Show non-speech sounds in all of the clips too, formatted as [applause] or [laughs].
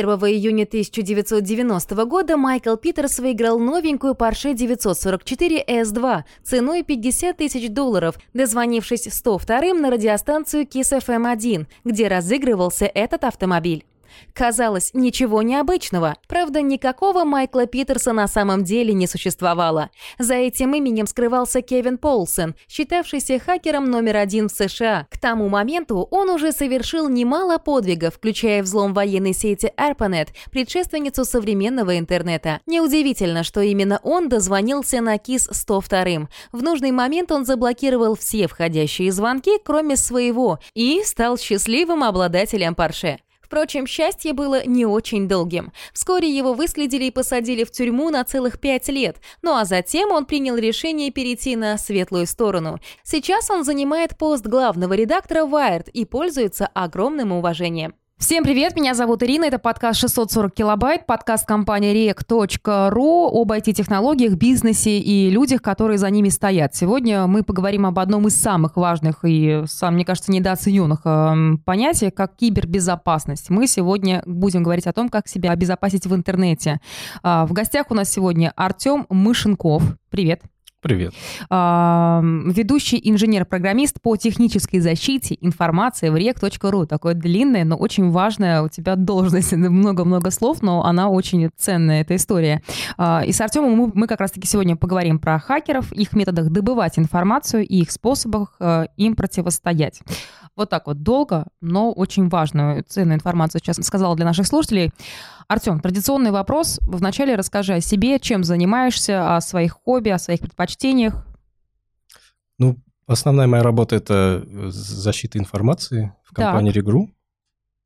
1 июня 1990 года Майкл Питерс выиграл новенькую Porsche 944 S2 ценой 50 тысяч долларов, дозвонившись 102-м на радиостанцию Kiss FM1, где разыгрывался этот автомобиль. Казалось, ничего необычного. Правда, никакого Майкла Питерса на самом деле не существовало. За этим именем скрывался Кевин Полсон, считавшийся хакером номер один в США. К тому моменту он уже совершил немало подвигов, включая взлом военной сети ARPANET, предшественницу современного интернета. Неудивительно, что именно он дозвонился на КИС 102 В нужный момент он заблокировал все входящие звонки, кроме своего, и стал счастливым обладателем Porsche. Впрочем, счастье было не очень долгим. Вскоре его выследили и посадили в тюрьму на целых пять лет, ну а затем он принял решение перейти на светлую сторону. Сейчас он занимает пост главного редактора Wired и пользуется огромным уважением. Всем привет, меня зовут Ирина, это подкаст 640 килобайт, подкаст компании rec.ru об IT-технологиях, бизнесе и людях, которые за ними стоят. Сегодня мы поговорим об одном из самых важных и, сам, мне кажется, недооцененных э, понятий, как кибербезопасность. Мы сегодня будем говорить о том, как себя обезопасить в интернете. Э, в гостях у нас сегодня Артем Мышенков. Привет. Привет. Ведущий инженер-программист по технической защите информации в rec.ru. Такое длинное, но очень важное у тебя должность. Много-много слов, но она очень ценная, эта история. А, и с Артемом мы, мы как раз-таки сегодня поговорим про хакеров, их методах добывать информацию и их способах а, им противостоять. Вот так вот долго, но очень важную, ценную информацию сейчас сказала для наших слушателей. Артем, традиционный вопрос. Вначале расскажи о себе, чем занимаешься, о своих хобби, о своих предпочтениях. Ну, основная моя работа – это защита информации в компании так. Regru.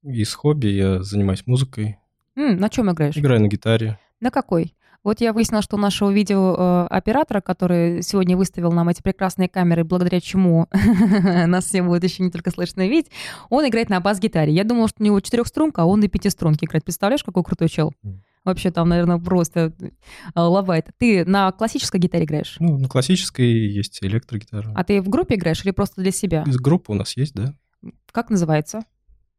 Из хобби я занимаюсь музыкой. М, на чем играешь? Играю на гитаре. На какой? Вот я выяснила, что у нашего видеооператора, который сегодня выставил нам эти прекрасные камеры, благодаря чему [laughs] нас все будет еще не только слышно и видеть, он играет на бас-гитаре. Я думала, что у него четырехструнка, а он и пятиструнки играет. Представляешь, какой крутой чел? Вообще там, наверное, просто э, лавает. Ты на классической гитаре играешь? Ну, на классической есть электрогитара. А ты в группе играешь или просто для себя? Из группы у нас есть, да. Как называется?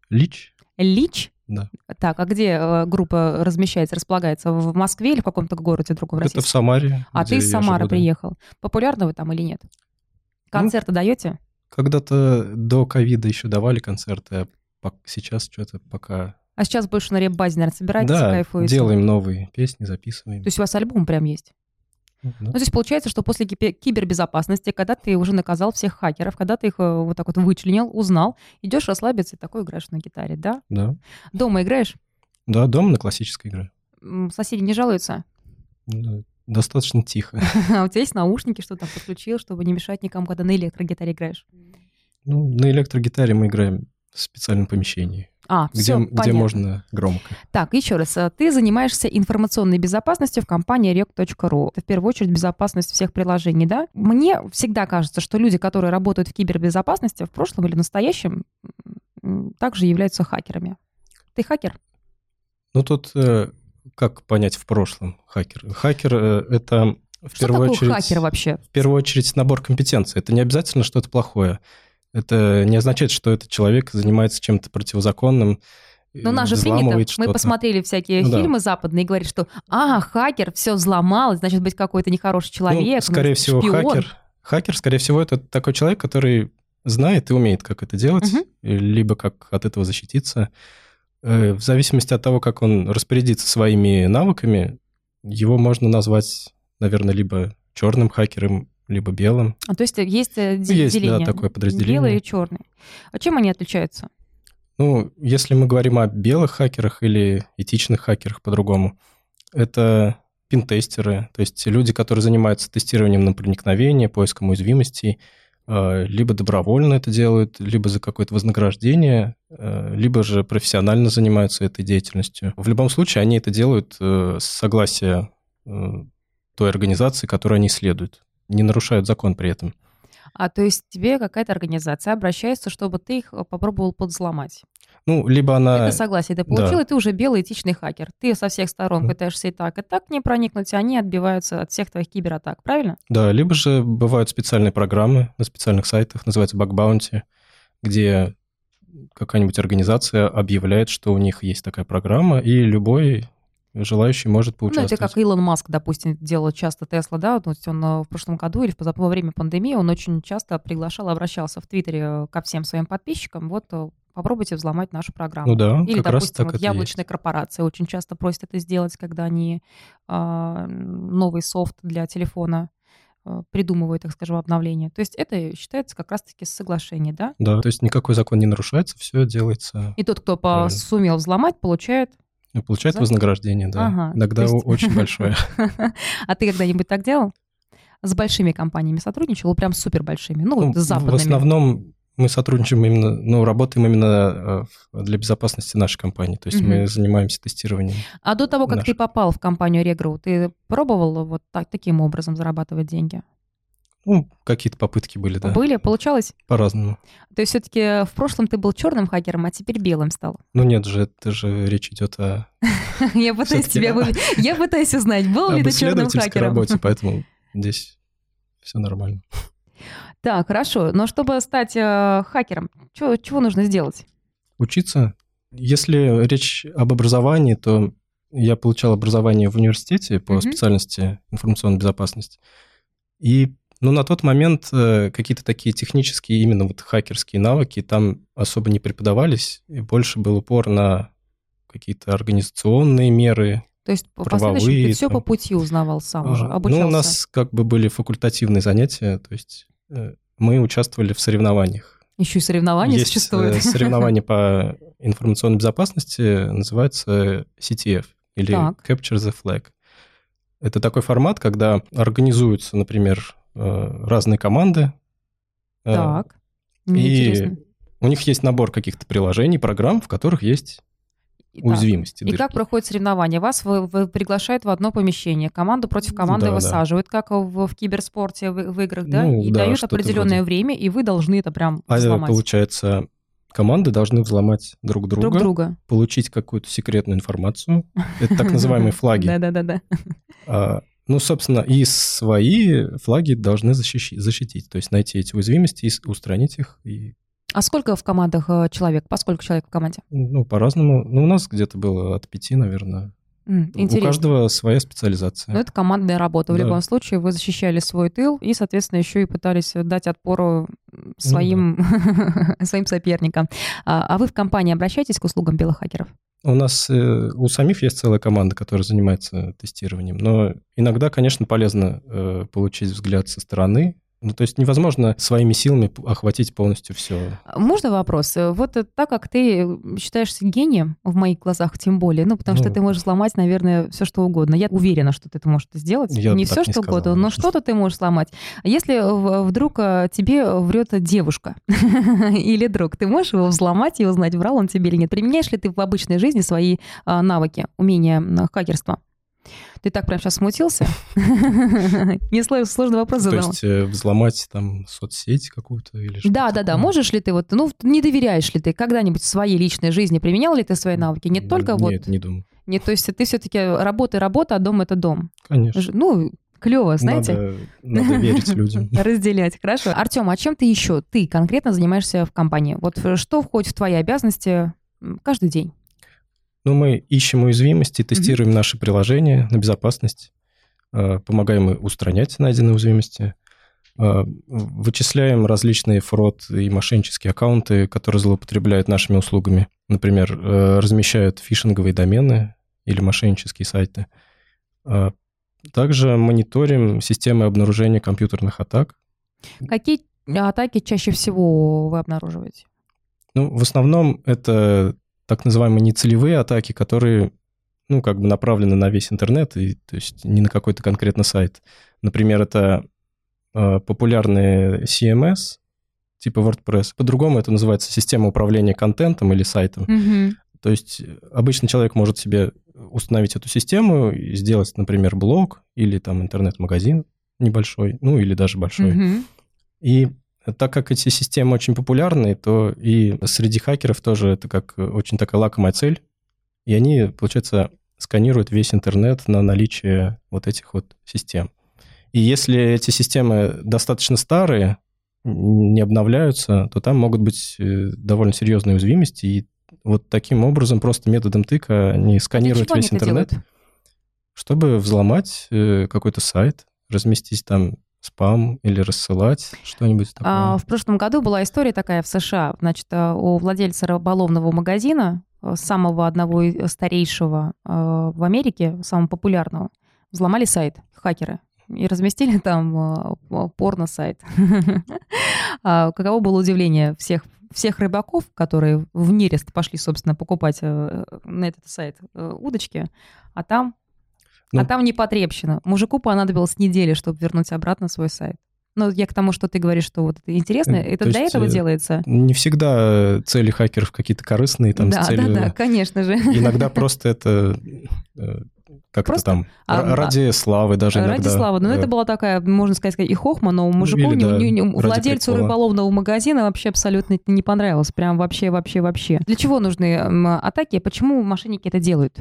Лич. Лич? Да. Так, а где э, группа размещается, располагается? В Москве или в каком-то городе другом Это в Самаре. А ты из Самары приехал. Да. Популярны вы там или нет? Концерты ну, даете? Когда-то до ковида еще давали концерты, а сейчас что-то пока... А сейчас больше на реп-базе, наверное, собираетесь да, кайфуете? делаем новые песни, записываем. То есть у вас альбом прям есть? Ну, то есть получается, что после кибербезопасности, когда ты уже наказал всех хакеров, когда ты их э, вот так вот вычленил, узнал, идешь расслабиться и такой играешь на гитаре, да? Да. Дома играешь? Да, дома на классической игре. Соседи не жалуются? Да, достаточно тихо. [laughs] А у тебя есть наушники, что там подключил, чтобы не мешать никому, когда на электрогитаре играешь? Ну, на электрогитаре мы играем в специальном помещении. А, где, все, где можно громко. Так, еще раз. Э, ты занимаешься информационной безопасностью в компании rec.ru. Это в первую очередь безопасность всех приложений, да? Мне всегда кажется, что люди, которые работают в кибербезопасности в прошлом или настоящем, также являются хакерами. Ты хакер? Ну, тут э, как понять в прошлом хакер? Хакер э, — это в что первую такое очередь... хакер вообще? В первую очередь набор компетенций. Это не обязательно что-то плохое. Это не означает, что этот человек занимается чем-то противозаконным, но нас же принято, мы посмотрели всякие ну, фильмы да. западные и говорят, что а, хакер, все взломал, значит быть какой-то нехороший ну, человек, ну, скорее всего, шпион. хакер. Хакер, скорее всего, это такой человек, который знает и умеет, как это делать, угу. либо как от этого защититься. Э, в зависимости от того, как он распорядится своими навыками, его можно назвать, наверное, либо черным хакером, либо белым. А то есть есть э, ну, есть, деление? да, такое подразделение. Белый и черный. А чем они отличаются? Ну, если мы говорим о белых хакерах или этичных хакерах по-другому, это пинтестеры, то есть люди, которые занимаются тестированием на проникновение, поиском уязвимостей, э, либо добровольно это делают, либо за какое-то вознаграждение, э, либо же профессионально занимаются этой деятельностью. В любом случае, они это делают с согласия той организации, которой они следуют не нарушают закон при этом. А то есть тебе какая-то организация обращается, чтобы ты их э, попробовал подзломать? Ну, либо она... Это согласие ты получил, да. и ты уже белый этичный хакер. Ты со всех сторон пытаешься и так, и так не проникнуть, и они отбиваются от всех твоих кибератак, правильно? Да, либо же бывают специальные программы на специальных сайтах, называется Bug Bounty, где какая-нибудь организация объявляет, что у них есть такая программа, и любой желающий может поучаствовать. Ну, это как Илон Маск, допустим, делал часто Тесла, да, то есть он э, в прошлом году или во время пандемии, он очень часто приглашал, обращался в Твиттере ко всем своим подписчикам, вот э, попробуйте взломать нашу программу. Ну да, Или, как раз допустим, так вот яблочная есть. корпорация очень часто просит это сделать, когда они а, новый софт для телефона а, придумывают, так скажем, обновление. То есть это считается как раз-таки соглашение, да? Да, то есть никакой закон не нарушается, все делается, И тот, кто Правильно. сумел взломать, получает... ну, получает За- вознаграждение, да. Ага, Иногда есть- очень большое. [laughs] А ты когда-нибудь так делал? С большими компаниями сотрудничал, прям супер большими, ну, Ну, с западными. В основном мы сотрудничаем именно, ну, работаем именно э, для безопасности нашей компании. То есть мы занимаемся тестированием. А до того, как ты попал в компанию Регру, ты пробовал вот так, таким образом зарабатывать деньги? Ну, какие-то попытки были, да, Были? Получалось? по-разному. То есть все-таки в прошлом ты был черным хакером, а теперь белым стал. Ну нет же, это же речь идет о, [laughs] Я пытаюсь тебя Я пытаюсь узнать, был ли ты черным хакером. работе, [laughs] поэтому здесь все нормально. Так, хорошо. Но чтобы стать э, хакером, чего нужно сделать? Учиться. Если речь об образовании, то я получал образование в университете по специальности информационной безопасности. И ну, на тот момент э, какие-то такие технические, именно вот хакерские навыки там особо не преподавались, и больше был упор на какие-то организационные меры. То есть по последующему ты Правовые все там. по пути узнавал сам уже, обучался. Ну, у нас как бы были факультативные занятия, то есть э, мы участвовали в соревнованиях. Еще и соревнования Есть существуют. э, [laughs] соревнования по информационной безопасности, называется CTF или Так. Capture the Flag. Это такой формат, когда организуются, например, разные команды. э, Так. Мне И интересно. у них есть набор каких-то приложений, программ, в которых есть И так. уязвимости. И как дырки. проходит соревнование? Вас вы- вы приглашают в одно помещение, команду против команды Да, да. высаживают, как в, в киберспорте, в, в играх, да? Ну, и да, дают определенное вроде. время, и вы должны это прям А э, взломать получается, команды должны взломать друг друга, друг друга. получить какую-то секретную информацию. Это так называемые [laughs] флаги. Да-да-да. Ну, собственно, и свои флаги должны защищи- защитить, то есть найти эти уязвимости и устранить их. И, А сколько в командах э, человек? По сколько человек в команде? ну, по-разному. Ну, у нас где-то было от пяти, наверное. М, У Интересно. каждого своя специализация. Ну, это командная работа. В Да. любом случае, вы защищали свой тыл и, соответственно, еще и пытались дать отпору Ну своим, [laughs] своим соперникам. А, а вы в компании обращаетесь к услугам белых хакеров? У нас э, у самих есть целая команда, которая занимается тестированием, но иногда, конечно, полезно э, получить взгляд со стороны. Ну, то есть невозможно своими силами охватить полностью все. Можно вопрос? Э, Вот э, так как ты считаешься гением, в моих глазах тем более, ну, потому что Ну. ты можешь сломать, наверное, все что угодно. Я уверена, что ты это можешь сделать. Я не все не что сказал. угодно, но что-то ты можешь сломать. Если в- вдруг э, тебе врет девушка [laughs] или друг, ты можешь его взломать и узнать, врал он тебе или нет? Применяешь ли ты в обычной жизни свои а, навыки, умения хакерства? Ты так прям сейчас смутился? [laughs] Не сложный вопрос То задал. есть э, взломать там соцсеть какую-то или что Да, да, да. Можешь ли ты вот, ну, не доверяешь ли ты когда-нибудь в своей личной жизни, применял ли ты свои навыки? Не только вот, Нет, не думаю. не, то есть ты все-таки работа и работа, а дом это дом. Конечно. Ну, клево, знаете? Надо, надо верить людям. [laughs] Разделять, хорошо. Артем, а чем ты еще, ты конкретно занимаешься в компании? Вот э, что входит в твои обязанности каждый день? Ну, мы ищем уязвимости, тестируем наши приложения на безопасность, э, помогаем устранять найденные уязвимости, э, вычисляем различные фрод и мошеннические аккаунты, которые злоупотребляют нашими услугами. Например, э, размещают фишинговые домены или мошеннические сайты. Также мониторим системы обнаружения компьютерных атак. Какие атаки чаще всего вы обнаруживаете? Ну, в основном это так называемые нецелевые атаки, которые, ну, как бы направлены на весь интернет, и, то есть не на какой-то конкретно сайт. Например, это э, популярные CMS, типа WordPress. По-другому это называется система управления контентом или сайтом. Мгм. То есть обычно человек может себе установить эту систему и сделать, например, блог или там интернет-магазин небольшой, ну или даже большой. Мгм. И так как эти системы очень популярны, то и среди хакеров тоже это как очень такая лакомая цель. И они, получается, сканируют весь интернет на наличие вот этих вот систем. И если эти системы достаточно старые, не обновляются, то там могут быть э, довольно серьезные уязвимости, и вот таким образом просто методом тыка они сканируют а весь интернет, делают? чтобы взломать э, какой-то сайт, разместить там спам или рассылать что-нибудь такое? А, в прошлом году была история такая в США. Значит, э, у владельца рыболовного магазина, э, самого одного старейшего э, в Америке, самого популярного, взломали сайт хакеры и разместили там порно-сайт. [laughs] А каково было удивление всех всех рыбаков, которые в нерест пошли, собственно, покупать на этот сайт удочки, а там ну, а там не потребщина. Мужику понадобилось недели, чтобы вернуть обратно свой сайт. Но я к тому, что ты говоришь, что вот это интересно, э, это То для этого э, делается? Не всегда цели хакеров какие-то корыстные, там, да, с целью... Да, да, конечно же. Иногда [laughs] просто это э, как Просто, там, а, ради славы даже ради иногда. Ради славы. Но да. это была такая, можно сказать, и хохма, но мужику, Или, да, не, не, владельцу прикола. рыболовного магазина вообще абсолютно не понравилось. Прям вообще, вообще, вообще. Для чего нужны атаки? Почему мошенники это делают?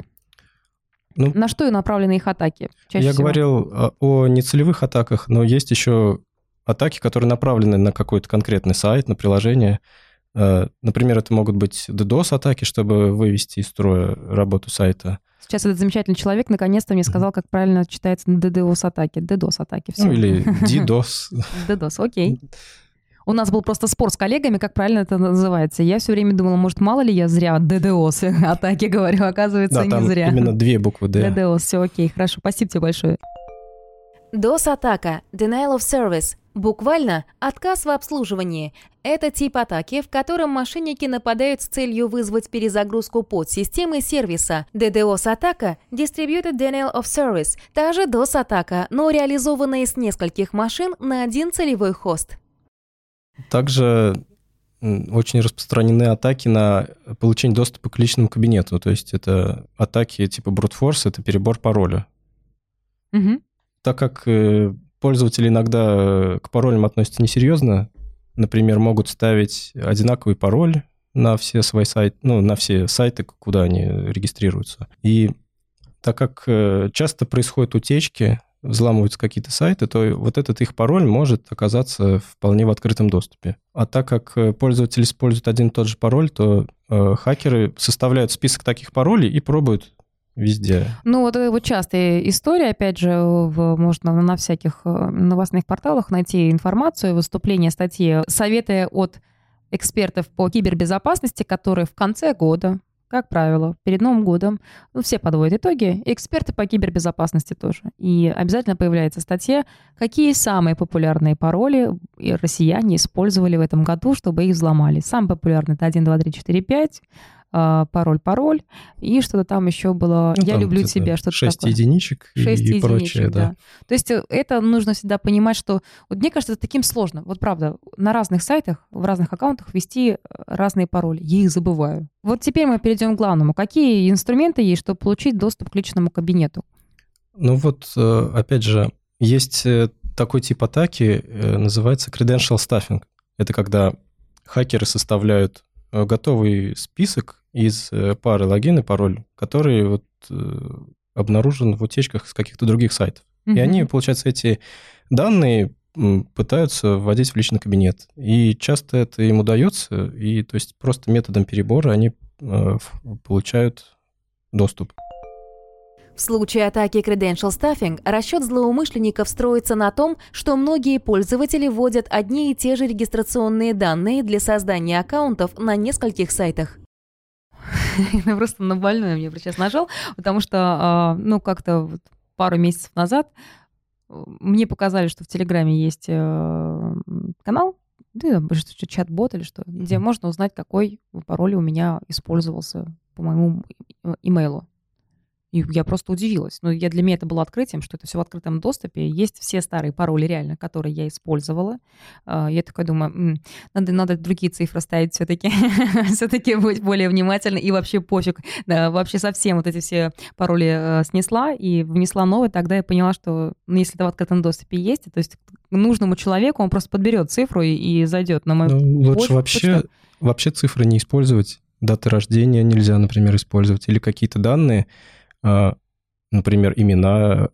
Ну, На что и направлены их атаки? я всего? говорил а, о нецелевых атаках, но есть еще атаки, которые направлены на какой-то конкретный сайт, на приложение. Э, например, это могут быть DDoS-атаки, чтобы вывести из строя работу сайта. Сейчас этот замечательный человек наконец-то мне сказал, как правильно читается DDoS-атаки. DDoS-атаки. Ну, или [laughs] DDoS. DDoS, окей. У нас был просто спор с коллегами, как правильно это называется. Я все время думала, может, мало ли я зря ДДОС [laughs] атаки говорю, оказывается, да, не зря. именно две буквы Д. ДДОС, все окей, хорошо, спасибо тебе большое. DOS-атака, Denial of Service, буквально отказ в обслуживании. Это тип атаки, в котором мошенники нападают с целью вызвать перезагрузку подсистемы сервиса. DDoS-атака – Distributed Denial of Service, та же DOS-атака, но реализованная с нескольких машин на один целевой хост. Также очень распространены атаки на получение доступа к личному кабинету. То есть это атаки типа brute force, это перебор пароля. Угу. Так как э, пользователи иногда к паролям относятся несерьезно, например, могут ставить одинаковый пароль на все свои сайты, ну, на все сайты, куда они регистрируются. И так как э, часто происходят утечки, взламываются какие-то сайты, то вот этот их пароль может оказаться вполне в открытом доступе. А так как э, пользователь использует один и тот же пароль, то э, хакеры составляют список таких паролей и пробуют везде. Ну, вот это вот частая история, опять же, в, можно на всяких э, новостных порталах найти информацию, выступления, статьи, советы от экспертов по кибербезопасности, которые в конце года как правило, перед Новым годом ну, все подводят итоги, эксперты по кибербезопасности тоже. И обязательно появляется статья, какие самые популярные пароли россияне использовали в этом году, чтобы их взломали. Самый популярный это 1, 2, 3, 4, 5 пароль-пароль, и что-то там еще было ну, «Я люблю тебя», что-то 6 такое. единичек 6 и, единичек, прочее, да. да. То есть э, это нужно всегда понимать, что... Вот мне кажется, это таким сложно. Вот правда, на разных сайтах, в разных аккаунтах ввести э, разные пароли. Я их забываю. Вот теперь мы перейдем к главному. Какие инструменты есть, чтобы получить доступ к личному кабинету? Ну вот, э, опять же, есть такой тип атаки, называется credential stuffing. Это когда хакеры составляют готовый список из э, пары логин и пароль, который вот э, обнаружен в утечках с каких-то других сайтов. Mm-hmm. И они, получается, эти данные пытаются вводить в личный кабинет. И часто это им удается, и то есть просто методом перебора они э, получают доступ. В случае атаки Credential Stuffing расчет злоумышленников строится на том, что многие пользователи вводят одни и те же регистрационные данные для создания аккаунтов на нескольких сайтах. [laughs] Просто на больное мне сейчас нажал, потому что, а, ну, как-то пару месяцев назад э, мне показали, что в Телеграме есть э, канал, да, чат-бот или что, где можно узнать, какой пароль у меня использовался по моему имейлу. И я просто удивилась. Но я, для меня это было открытием, что это все в открытом доступе. Есть все старые пароли реально, которые я использовала. А, я такая думаю, надо, надо другие цифры ставить все-таки. [laughs] все-таки быть более внимательной. И вообще пофиг. Да, вообще совсем вот эти все пароли э, снесла и внесла новые. Тогда я поняла, что ну, если это в открытом доступе есть, то есть нужному человеку он просто подберет цифру и, и зайдет на мою ну, Лучше вообще, вообще цифры не использовать. Даты рождения нельзя, например, использовать. Или какие-то данные, например, имена,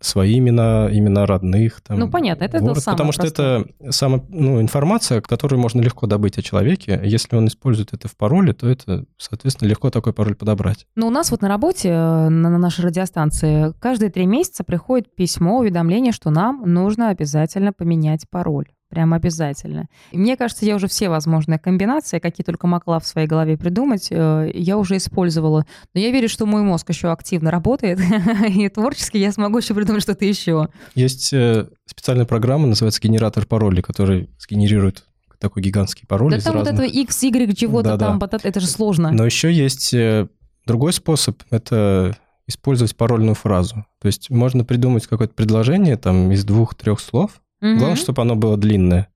свои имена, имена родных. Там, ну, понятно, это город, самое Потому простое. что это самая ну, информация, которую можно легко добыть о человеке. Если он использует это в пароле, то это, соответственно, легко такой пароль подобрать. Ну, у нас вот на работе, э, на нашей радиостанции, каждые три месяца приходит письмо, уведомление, что нам нужно обязательно поменять пароль. Прям обязательно. Мне кажется, я уже все возможные комбинации, какие только могла в своей голове придумать, э, я уже использовала. Но я верю, что мой мозг еще активно работает, [laughs] и творчески я смогу еще придумать что-то еще. Есть э, специальная программа, называется генератор паролей, который сгенерирует такой гигантский пароль. Да там разных... вот этого X, Y, чего-то да, там, да. это же сложно. Но еще есть э, другой способ, это использовать парольную фразу. То есть можно придумать какое-то предложение там из двух-трех слов, Угу. Главное, чтобы оно было длинное.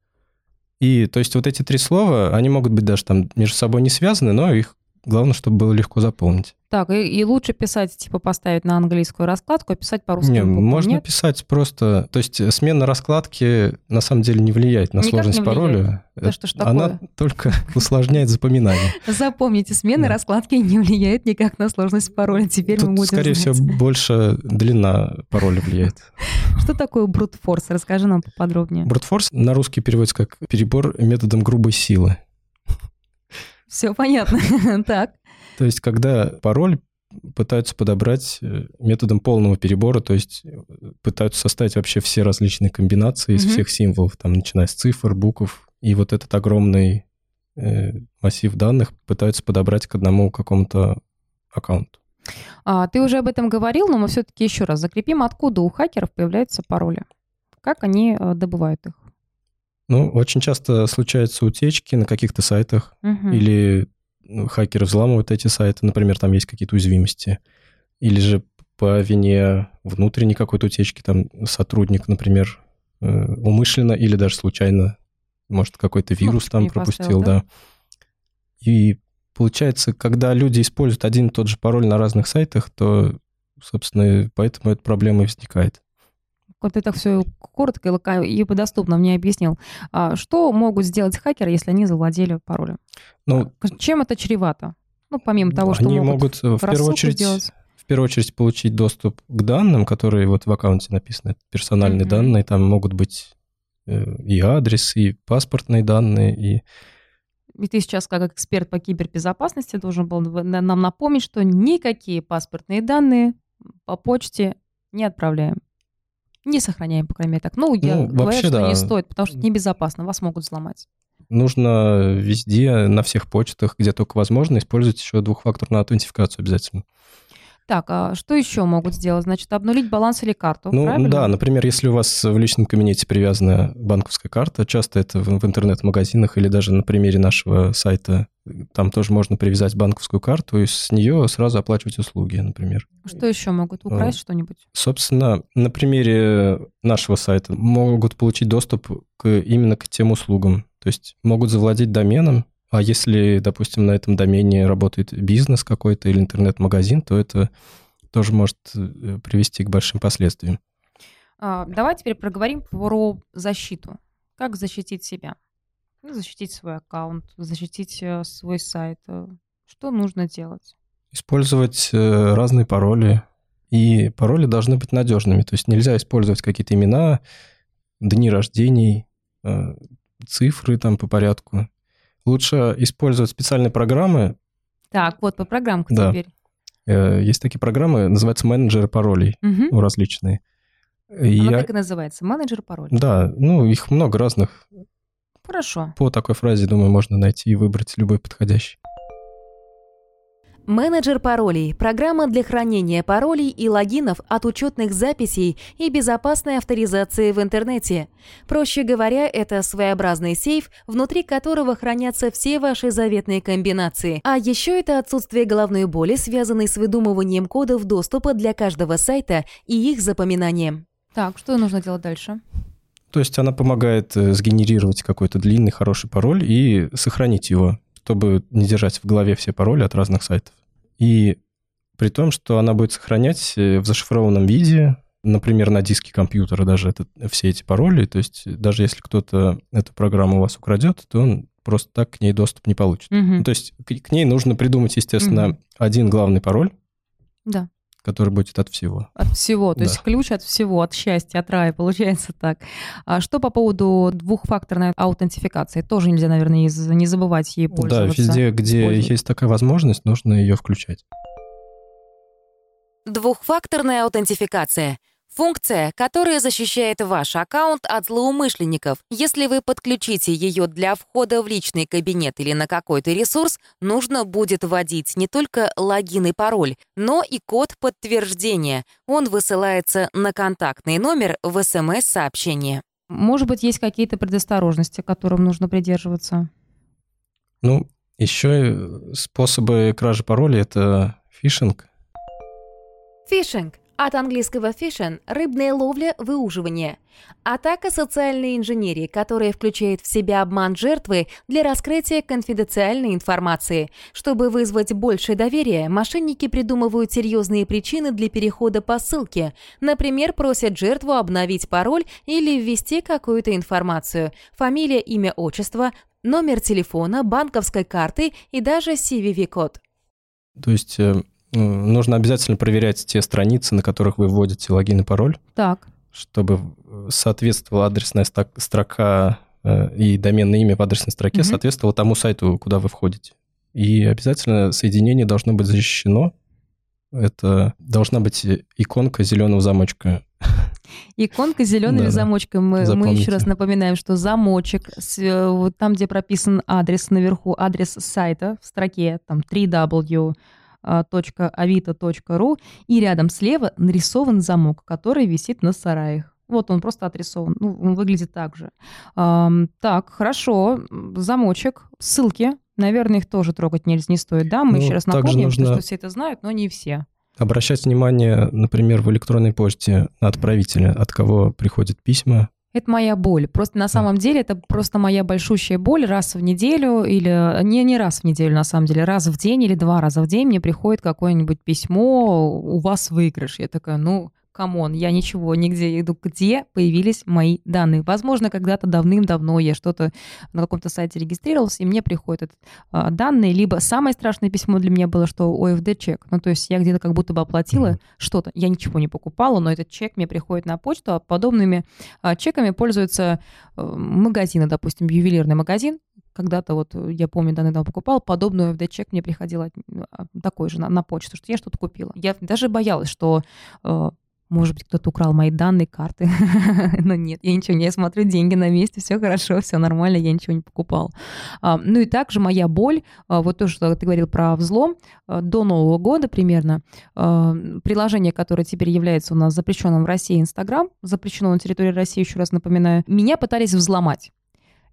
И то есть вот эти три слова, они могут быть даже там между собой не связаны, но их главное, чтобы было легко заполнить. Так, и, и лучше писать, типа, поставить на английскую раскладку, а писать по-русски. Не, можно нет? писать просто... То есть смена раскладки на самом деле не влияет на Никак сложность пароля. Да что ж такое? Она только [laughs] усложняет запоминание. [laughs] Запомните, смена раскладки не влияет никак на сложность пароля. Теперь мы будем скорее всего, больше длина пароля влияет. [laughs] Что такое брутфорс? Расскажи нам поподробнее. Брутфорс на русский переводится как перебор методом грубой силы. Все понятно. так. То есть, когда пароль пытаются подобрать э, методом полного перебора, то есть э, пытаются составить вообще все различные комбинации из mm-hmm. всех символов, там, начиная с цифр, букв, и вот этот огромный э, массив данных пытаются подобрать к одному какому-то аккаунту. А, ты уже об этом говорил, но мы все-таки еще раз закрепим, откуда у хакеров появляются пароли, как они э, добывают их. Ну, очень часто случаются утечки на каких-то сайтах угу. или хакеры взламывают эти сайты, например, там есть какие-то уязвимости, или же по вине внутренней какой-то утечки, там сотрудник, например, э, умышленно или даже случайно, может, какой-то вирус ну, там пропустил, поставил, да. да. И получается, когда люди используют один и тот же пароль на разных сайтах, то, собственно, поэтому эта проблема и возникает. Ты так все коротко и доступно мне объяснил. А что могут сделать хакеры, если они завладели паролем? Ну, Чем это чревато? Ну, помимо того, что они могут, могут в первую очередь сделать. в первую очередь получить доступ к данным, которые вот в аккаунте написаны, персональные mm-hmm. данные, там могут быть э, и адрес, и паспортные данные, и и ты сейчас, как эксперт по кибербезопасности, должен был нам напомнить, что никакие паспортные данные по почте не отправляем. Не сохраняем, по крайней мере, так. Ну, я ну, говорю, вообще, что да. не стоит, потому что небезопасно, вас могут взломать. Нужно везде, на всех почтах, где только возможно, использовать еще двухфакторную аутентификацию обязательно. Так, а что еще могут сделать? Значит, обнулить баланс или карту, Ну правильно? да, например, если у вас в личном кабинете привязана банковская карта, часто это в, в интернет-магазинах или даже на примере нашего сайта, там тоже можно привязать банковскую карту и с нее сразу оплачивать услуги, например. Что еще могут? Украсть а, что-нибудь? Собственно, на примере нашего сайта могут получить доступ к, именно к тем услугам. То есть могут завладеть доменом, а если, допустим, на этом домене работает бизнес какой-то или интернет-магазин, то это тоже может э, привести к большим последствиям. А, давай теперь проговорим про защиту. Как защитить себя? Ну, защитить свой аккаунт, защитить э, свой сайт. Что нужно делать? Использовать э, разные пароли. И пароли должны быть надежными. То есть нельзя использовать какие-то имена, дни рождений, цифры там по порядку. Лучше использовать специальные программы. Так, вот по программку да. теперь. Э, есть такие программы, называются менеджеры паролей угу. различные. И Она я... так и называется, менеджер паролей. Да, ну их много разных. Хорошо. По такой фразе, думаю, можно найти и выбрать любой подходящий. Менеджер паролей – программа для хранения паролей и логинов от учетных записей и безопасной авторизации в интернете. Проще говоря, это своеобразный сейф, внутри которого хранятся все ваши заветные комбинации. А еще это отсутствие головной боли, связанной с выдумыванием кодов доступа для каждого сайта и их запоминанием. Так, что нужно делать дальше? То есть она помогает э, сгенерировать какой-то длинный хороший пароль и сохранить его чтобы не держать в голове все пароли от разных сайтов. И при том, что она будет сохранять э, в зашифрованном виде, например, на диске компьютера даже это, все эти пароли. То есть даже если кто-то эту программу у вас украдет, то он просто так к ней доступ не получит. Угу. Ну, то есть к, к ней нужно придумать, естественно, угу. один главный пароль. Да. Который будет от всего. От всего, то да. есть ключ от всего, от счастья, от рая, [laughs] получается так. А что по поводу двухфакторной аутентификации? Тоже нельзя, наверное, не забывать ей пользоваться. Да, везде, где есть такая возможность, нужно ее включать. Двухфакторная аутентификация — Функция, которая защищает ваш аккаунт от злоумышленников. Если вы подключите ее для входа в личный кабинет или на какой-то ресурс, нужно будет вводить не только логин и пароль, но и код подтверждения. Он высылается на контактный номер в СМС-сообщение. Может быть, есть какие-то предосторожности, которым нужно придерживаться? Ну, еще способы кражи пароля — это фишинг. Фишинг от английского fishing – рыбная ловля, выуживание. Атака социальной инженерии, которая включает в себя обман жертвы для раскрытия конфиденциальной информации. Чтобы вызвать большее доверие, мошенники придумывают серьезные причины для перехода по ссылке. Например, просят жертву обновить пароль или ввести какую-то информацию. Фамилия, имя, отчество, номер телефона, банковской карты и даже CVV-код. То есть э, нужно обязательно проверять те страницы, на которых вы вводите логин и пароль. Так. Чтобы соответствовала адресная строка э, и доменное имя в адресной строке угу. соответствовало тому сайту, куда вы входите. И обязательно соединение должно быть защищено. Это должна быть иконка зеленого замочка. Иконка зеленым да, замочком. Мы, мы еще раз напоминаем, что замочек, э, вот там, где прописан адрес наверху, адрес сайта в строке, там 3W .авито.ру, и рядом слева нарисован замок, который висит на сараях. Вот он просто отрисован. Ну, он выглядит так же. Эм, так, хорошо. Замочек, ссылки. Наверное, их тоже трогать нельзя, не стоит, да? Мы ну, еще раз напомним, нужно... что все это знают, но не все. Обращать внимание, например, в электронной почте на отправителя, от кого приходят письма, это моя боль. Просто на самом деле это просто моя большущая боль. Раз в неделю или не, не раз в неделю, на самом деле, раз в день или два раза в день мне приходит какое-нибудь письмо, у вас выигрыш. Я такая, ну, come on, я ничего нигде не жду, где появились мои данные. Возможно, когда-то давным-давно я что-то на каком-то сайте регистрировался, и мне приходят этот, а, данные, либо самое страшное письмо для меня было, что ОФД-чек, ну, то есть я где-то как будто бы оплатила mm-hmm. что-то, я ничего не покупала, но этот чек мне приходит на почту, а подобными а, чеками пользуются а, магазины, допустим, ювелирный магазин, когда-то вот я помню, давно покупал, подобную FD-чек мне приходил а, такой же на, на почту, что я что-то купила. Я даже боялась, что э, может быть, кто-то украл мои данные, карты. [laughs] Но нет, я ничего не я смотрю, деньги на месте, все хорошо, все нормально, я ничего не покупал. А, ну и также моя боль, а, вот то, что ты говорил про взлом, а, до Нового года примерно, приложение, которое теперь является у нас запрещенным в России, Инстаграм, запрещено на территории России, еще раз напоминаю, меня пытались взломать.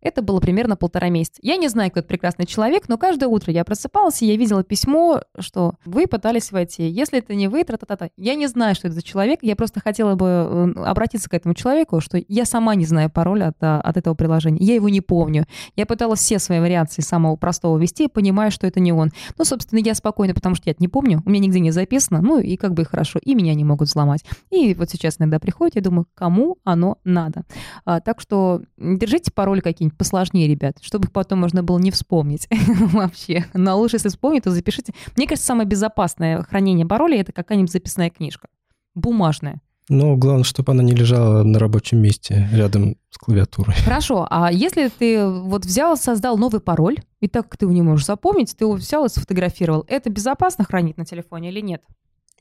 Это было примерно полтора месяца. Я не знаю, кто этот прекрасный человек, но каждое утро я просыпалась, и я видела письмо, что вы пытались войти. Если это не вы, тра-та-та-та. Я не знаю, что это за человек. Я просто хотела бы э, обратиться к этому человеку, что я сама не знаю пароль от, а, от этого приложения. Я его не помню. Я пыталась все свои вариации самого простого вести, понимая, что это не он. Ну, собственно, я спокойно, потому что я это не помню. У меня нигде не записано. Ну, и как бы хорошо. И меня не могут взломать. И вот сейчас иногда приходит, я думаю, кому оно надо. А, так что держите пароли какие-нибудь какие-нибудь посложнее, ребят, чтобы их потом можно было не вспомнить [laughs] вообще. Но лучше, если вспомнить, то запишите. Мне кажется, самое безопасное хранение паролей — это какая-нибудь записная книжка. Бумажная. Ну, главное, чтобы она не лежала на рабочем месте рядом с клавиатурой. Хорошо, а если ты вот взял, создал новый пароль, и так как ты его не можешь запомнить, ты его взял и сфотографировал, это безопасно хранить на телефоне или нет?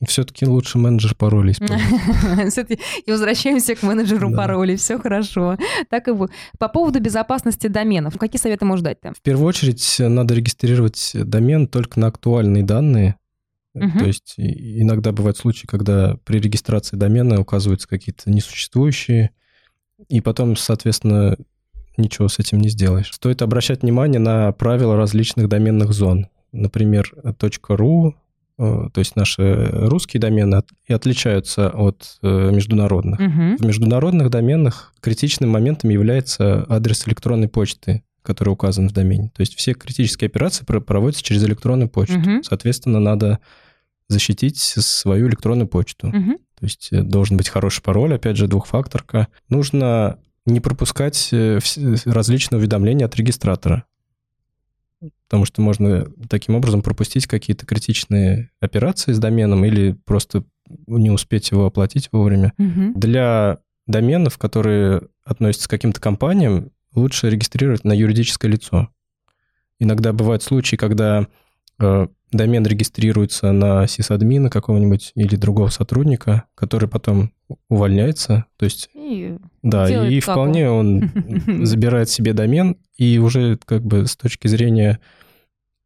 Все-таки лучше менеджер паролей использовать. [laughs] И возвращаемся к менеджеру паролей. Все хорошо. Так и будет. По поводу безопасности доменов. Какие советы можешь дать там? В первую очередь надо регистрировать домен только на актуальные данные. То есть иногда бывают случаи, когда при регистрации домена указываются какие-то несуществующие, и потом, соответственно, ничего с этим не сделаешь. Стоит обращать внимание на правила различных доменных зон. Например, .ru, Э, то есть наши русские домены и отличаются от э, международных. Угу. В международных доменах критичным моментом является адрес электронной почты, который указан в домене. То есть все критические операции проводятся через электронную почту. Угу. Соответственно, надо защитить свою электронную почту. Угу. То есть э, должен быть хороший пароль, опять же, двухфакторка. Нужно не пропускать различные уведомления от регистратора потому что можно таким образом пропустить какие-то критичные операции с доменом или просто не успеть его оплатить вовремя. Угу. Для доменов, которые относятся к каким-то компаниям, лучше регистрировать на юридическое лицо. Иногда бывают случаи, когда э, домен регистрируется на сисадмина какого-нибудь или другого сотрудника, который потом увольняется. То есть, и да, и вполне он [laughs] забирает себе домен, и уже как бы с точки зрения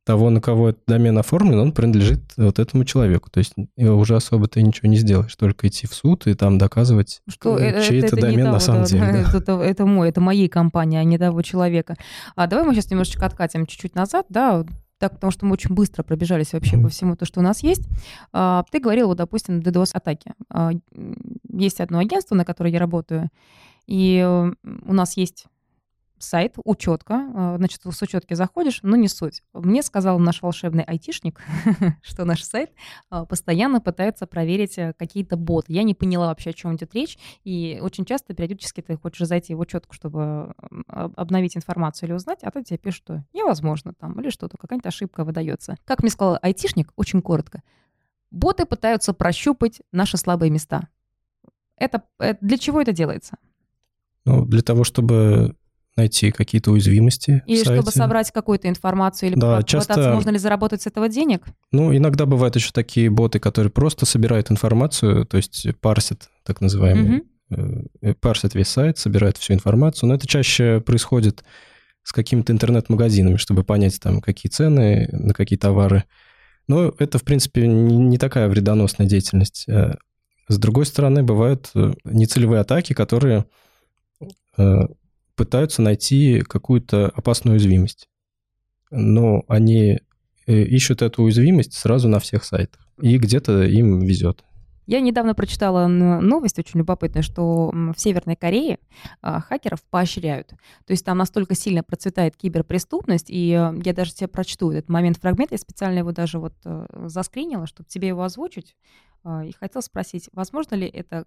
того, на кого этот домен оформлен, он принадлежит вот этому человеку. То есть уже особо ты ничего не сделаешь, только идти в суд и там доказывать, что это, чей это, это домен того, на самом да, деле. Да. Это, [laughs] это, это мой, это моей компании, а не того человека. А давай мы сейчас немножечко откатим чуть-чуть назад, да, так, потому что мы очень быстро пробежались вообще по всему то, что у нас есть. А, ты говорил, вот, допустим, DDoS-атаки. А, есть одно агентство, на которое я работаю, и у нас есть сайт, учетка, э, значит, с учетки заходишь, но не суть. Мне сказал наш волшебный айтишник, [laughs] что наш сайт э, постоянно пытается проверить э, какие-то боты. Я не поняла вообще, о чем идет речь, и очень часто периодически ты хочешь зайти в учетку, чтобы обновить информацию или узнать, а то тебе пишут, что невозможно там, или что-то, какая-нибудь ошибка выдается. Как мне сказал айтишник, очень коротко, боты пытаются прощупать наши слабые места. Это, для чего это делается? Ну, для того, чтобы найти какие-то уязвимости. Или чтобы собрать какую-то информацию, или да, часто... можно ли заработать с этого денег? Ну, иногда бывают еще такие боты, которые просто собирают информацию, то есть парсят, так называемые, угу. парсят весь сайт, собирают всю информацию, но это чаще происходит с какими-то интернет-магазинами, чтобы понять там, какие цены на какие товары. Но это, в принципе, не такая вредоносная деятельность. Э, с другой стороны, бывают нецелевые атаки, которые пытаются найти какую-то опасную уязвимость. Но они э, ищут эту уязвимость сразу на всех сайтах. И где-то им везет. Я недавно прочитала новость очень любопытную, что в Северной Корее а, хакеров поощряют. То есть там настолько сильно процветает киберпреступность, и э, я даже тебе прочту этот момент фрагмент, я специально его даже вот э, заскринила, чтобы тебе его озвучить. А, и хотел спросить, возможно ли это,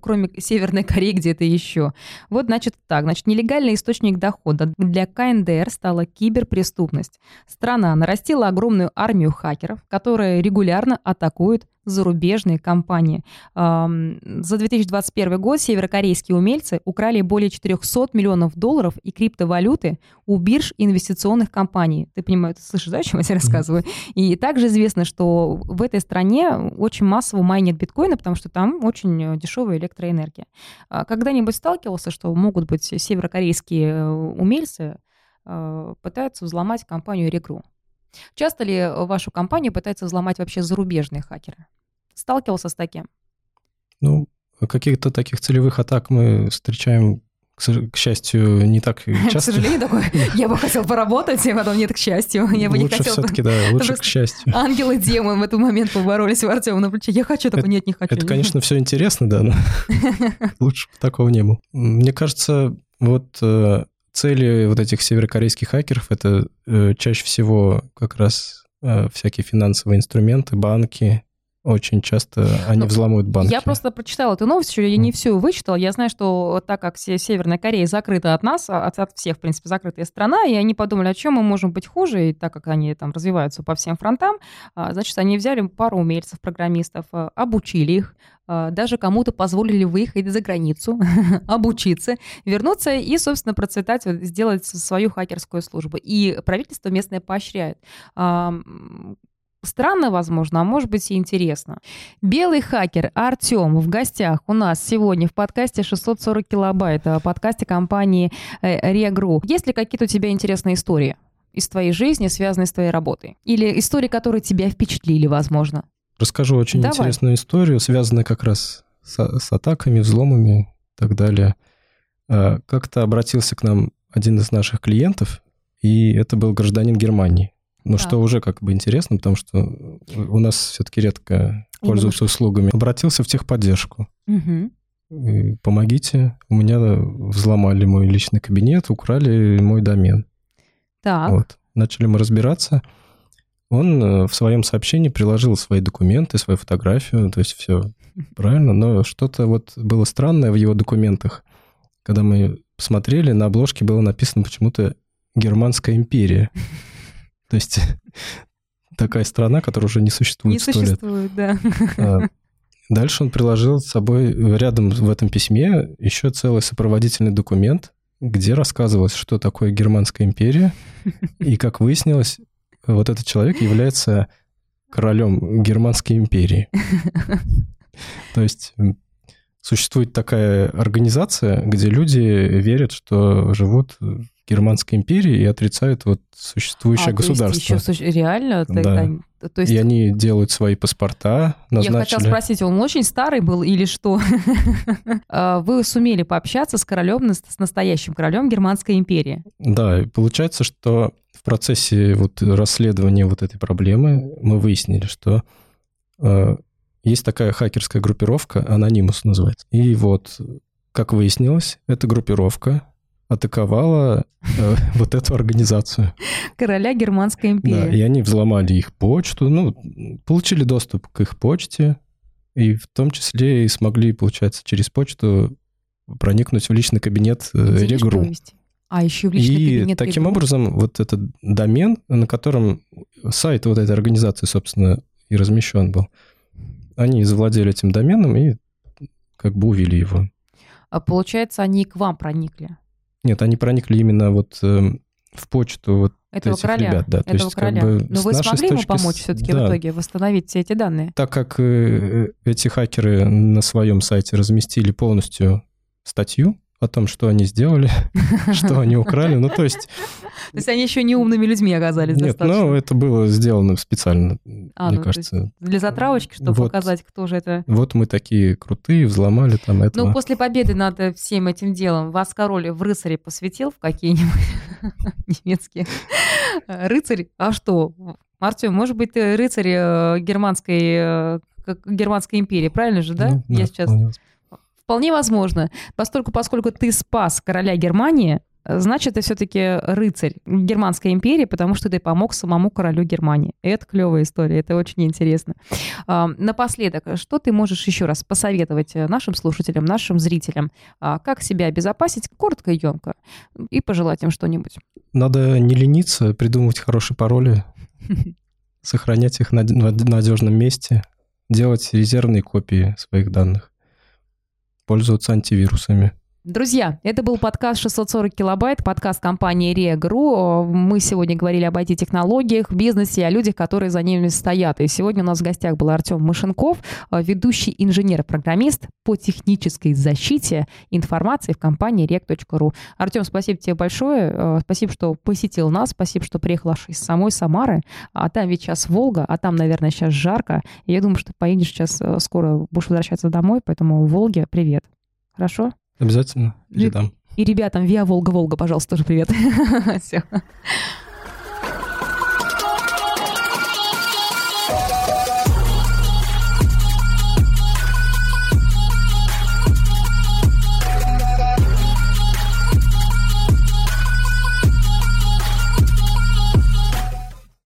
кроме Северной Кореи, где-то еще? Вот, значит, так. Значит, нелегальный источник дохода для КНДР стала киберпреступность. Страна нарастила огромную армию хакеров, которые регулярно атакуют зарубежные компании. За 2021 год северокорейские умельцы украли более 400 миллионов долларов и криптовалюты у бирж инвестиционных компаний. Ты понимаешь, ты слышишь, да, о чем я тебе рассказываю? И также известно, что в этой стране очень массово майнят биткоины, потому что там очень дешевая электроэнергия. А когда-нибудь сталкивался, что могут быть северокорейские э, умельцы э, пытаются взломать компанию Регру? Часто ли вашу компанию пытаются взломать вообще зарубежные хакеры? Сталкивался с таким? Ну, каких-то таких целевых атак мы встречаем к счастью, не так [laughs] часто. К сожалению, такое. [laughs] Я бы хотел поработать, а потом нет, к счастью. Я бы лучше не хотел... все-таки, да, лучше к счастью. Ангелы и демоны в этот момент поборолись у Артема на плече. Я хочу, такой, нет, не хочу. Это, конечно, [laughs] все интересно, да, но лучше такого не было. Мне кажется, вот э, цели вот этих северокорейских хакеров это э, чаще всего как раз э, всякие финансовые инструменты, банки, очень часто они ну, взламывают банки. Я просто прочитала эту новость, еще я не всю вычитала. Я знаю, что так как Северная Корея закрыта от нас, а, от, от всех, в принципе, закрытая страна, и они подумали, о чем мы можем быть хуже, и так как они там развиваются по всем фронтам, а, значит, они взяли пару умельцев, программистов, а, обучили их, даже кому-то позволили выехать за границу, [laughs] обучиться, вернуться и, собственно, процветать, сделать свою хакерскую службу. И правительство местное поощряет Странно, возможно, а может быть и интересно. Белый хакер Артем в гостях у нас сегодня в подкасте 640 килобайт, в подкасте компании Регру. Есть ли какие-то у тебя интересные истории из твоей жизни, связанные с твоей работой? Или истории, которые тебя впечатлили, возможно? Расскажу очень Давай. интересную историю, связанную как раз с, с атаками, взломами и так далее. А, как-то обратился к нам один из наших клиентов, и это был гражданин Германии. Ну, да. что уже как бы интересно, потому что у нас все-таки редко пользуются услугами. Обратился в техподдержку. Угу. Помогите, у меня взломали мой личный кабинет, украли мой домен. Так. Вот. Начали мы разбираться. Он э, в своем сообщении приложил свои документы, свою фотографию, то есть все правильно, но что-то вот было странное в его документах. Когда мы посмотрели, на обложке было написано почему-то «Германская империя». [laughs] То есть [laughs] такая страна, которая уже не существует. Не существует, да. А, Дальше он приложил с собой рядом в этом письме еще целый сопроводительный документ, где рассказывалось, что такое Германская империя. И, как выяснилось, вот этот человек является королем Германской империи. То есть существует такая организация, где люди верят, что живут Германской империи и отрицают вот существующее а, государство. То есть еще реально? Да. То есть... И они делают свои паспорта, назначили. Я хотела спросить, он очень старый был или что? [laughs] А, вы сумели пообщаться с королем, с настоящим королем Германской империи? Да, получается, что в процессе вот расследования вот этой проблемы мы выяснили, что э, есть такая хакерская группировка, Anonymous называется. И вот, как выяснилось, эта группировка атаковала э, [laughs] вот эту организацию. Короля Германской империи. Да, и они взломали их почту, ну, получили доступ к их почте, и в том числе и смогли, получается, через почту проникнуть в личный кабинет э, Регру. А еще в личный и кабинет таким Регру. образом вот этот домен, на котором сайт вот этой организации, собственно, и размещен был, они завладели этим доменом и как бы увели его. А получается, они к вам проникли? Нет, они проникли именно вот э, в почту вот этого этих короля, ребят. Да. Этого То есть, короля. Как бы, Но вы смогли ему помочь с... все-таки да. в итоге восстановить все эти данные? Так как э, эти хакеры на своем сайте разместили полностью статью, о том, что они сделали, [laughs] что они украли. Ну, то есть... То есть они еще не умными людьми оказались Нет, ну, это было сделано специально, а, мне ну, кажется. Для затравочки, чтобы показать, кто же это... Вот мы такие крутые, взломали там это. Ну, после победы над всем этим делом вас король в рыцаре посвятил в какие-нибудь [laughs] немецкие рыцари? А что? Артем, может быть, ты рыцарь э, германской, э, германской империи, правильно же, да? Ну, Я сейчас... Вполне возможно. Поскольку, поскольку ты спас короля Германии, значит, ты все-таки рыцарь Германской империи, потому что ты помог самому королю Германии. Это клевая история, это очень интересно. А, напоследок, что ты можешь еще раз посоветовать нашим слушателям, нашим зрителям, а, как себя обезопасить, коротко и емко, и пожелать им что-нибудь? Надо не лениться, придумывать хорошие пароли, [laughs] сохранять их в надежном месте, делать резервные копии своих данных пользоваться антивирусами. Друзья, это был подкаст 640 килобайт, подкаст компании Регру. Мы сегодня говорили об IT-технологиях, бизнесе, о людях, которые за ними стоят. И сегодня у нас в гостях был Артем Мышенков, ведущий инженер-программист по технической защите информации в компании reg.ru. Артем, спасибо тебе большое. Э, спасибо, что посетил нас. Спасибо, что приехал аж из самой Самары. А там ведь сейчас Волга, а там, наверное, сейчас жарко. Я думаю, что поедешь сейчас э, скоро, будешь возвращаться домой, поэтому Волге привет. Хорошо? Обязательно передам. И ребятам Виа Волга-Волга, пожалуйста, тоже привет. [laughs] Все.